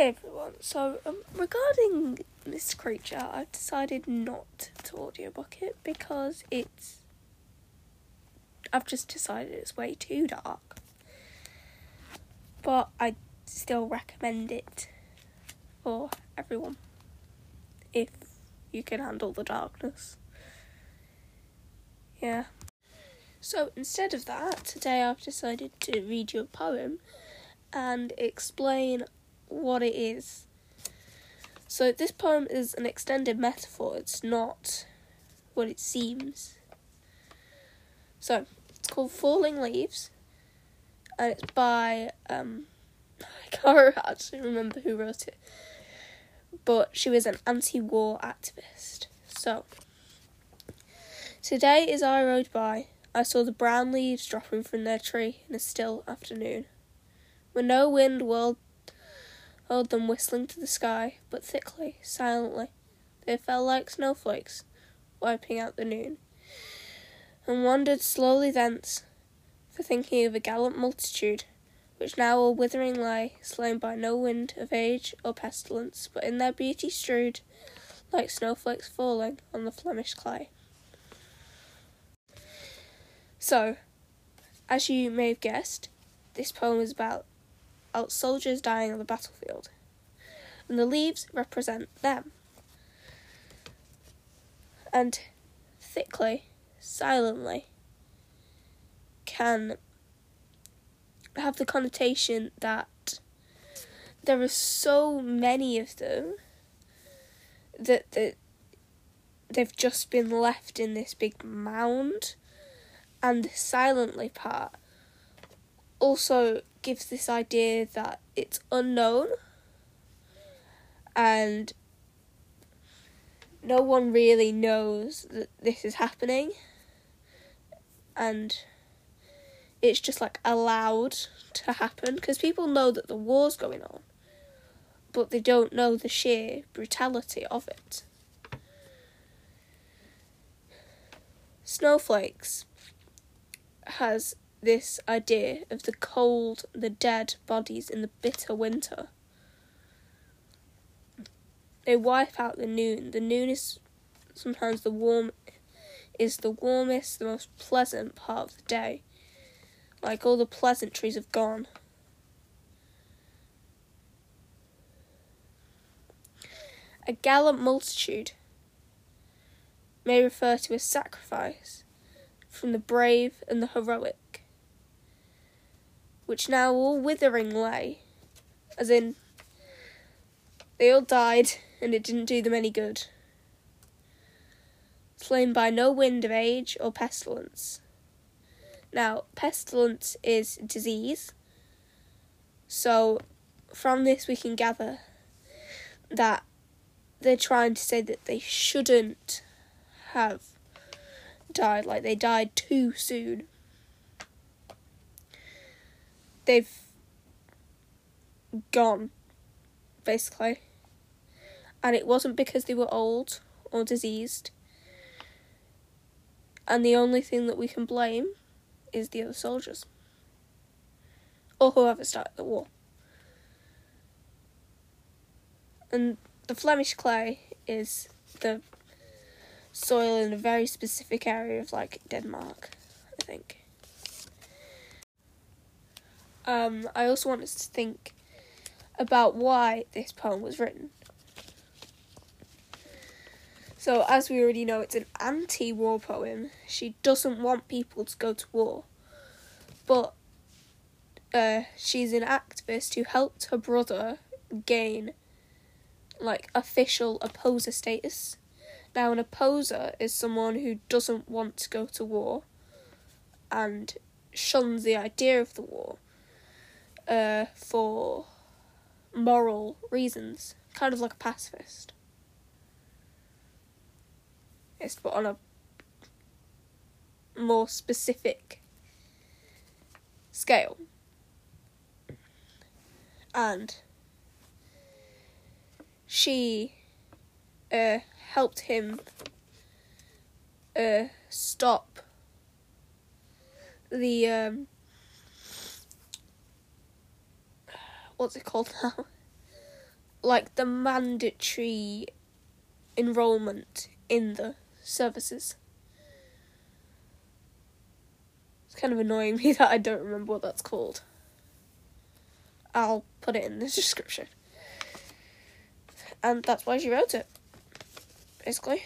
Hey everyone, so um, regarding this creature, I've decided not to audiobook it because it's. I've just decided it's way too dark. But I still recommend it for everyone if you can handle the darkness. Yeah. So instead of that, today I've decided to read you a poem and explain what it is. So this poem is an extended metaphor, it's not what it seems. So it's called Falling Leaves and it's by um I can't actually remember who wrote it. But she was an anti war activist. So Today as I rode by, I saw the brown leaves dropping from their tree in a still afternoon. When no wind whirled heard them whistling to the sky, but thickly, silently, they fell like snowflakes, wiping out the noon, and wandered slowly thence, for thinking of a gallant multitude, which now all withering lay, slain by no wind of age or pestilence, but in their beauty strewed, like snowflakes falling on the Flemish clay. So, as you may have guessed, this poem is about out soldiers dying on the battlefield, and the leaves represent them. And thickly, silently, can have the connotation that there are so many of them that, that they've just been left in this big mound and the silently part also gives this idea that it's unknown and no one really knows that this is happening. And it's just like allowed to happen because people know that the war's going on but they don't know the sheer brutality of it. Snowflakes has this idea of the cold, the dead bodies in the bitter winter. They wipe out the noon. The noon is sometimes the warm is the warmest, the most pleasant part of the day. Like all the pleasantries have gone. A gallant multitude may refer to a sacrifice from the brave and the heroic which now all withering lay, as in, they all died, and it didn't do them any good. Slain by no wind of age or pestilence. Now, pestilence is disease, so from this we can gather that they're trying to say that they shouldn't have died, like they died too soon they've gone, basically. And it wasn't because they were old or diseased. And the only thing that we can blame is the other soldiers. Or whoever started the war. And the Flemish clay is the soil in a very specific area of like Denmark, I think. Um, I also want us to think about why this poem was written. So, as we already know, it's an anti war poem. She doesn't want people to go to war. But uh, she's an activist who helped her brother gain like official opposer status. Now, an opposer is someone who doesn't want to go to war and shuns the idea of the war uh, for moral reasons, kind of like a pacifist. It's but on a more specific scale. And she uh, helped him uh, stop the um, what's it called now? like the mandatory enrollment in the services. It's kind of annoying me that I don't remember what that's called. I'll put it in the description. And that's why she wrote it, basically.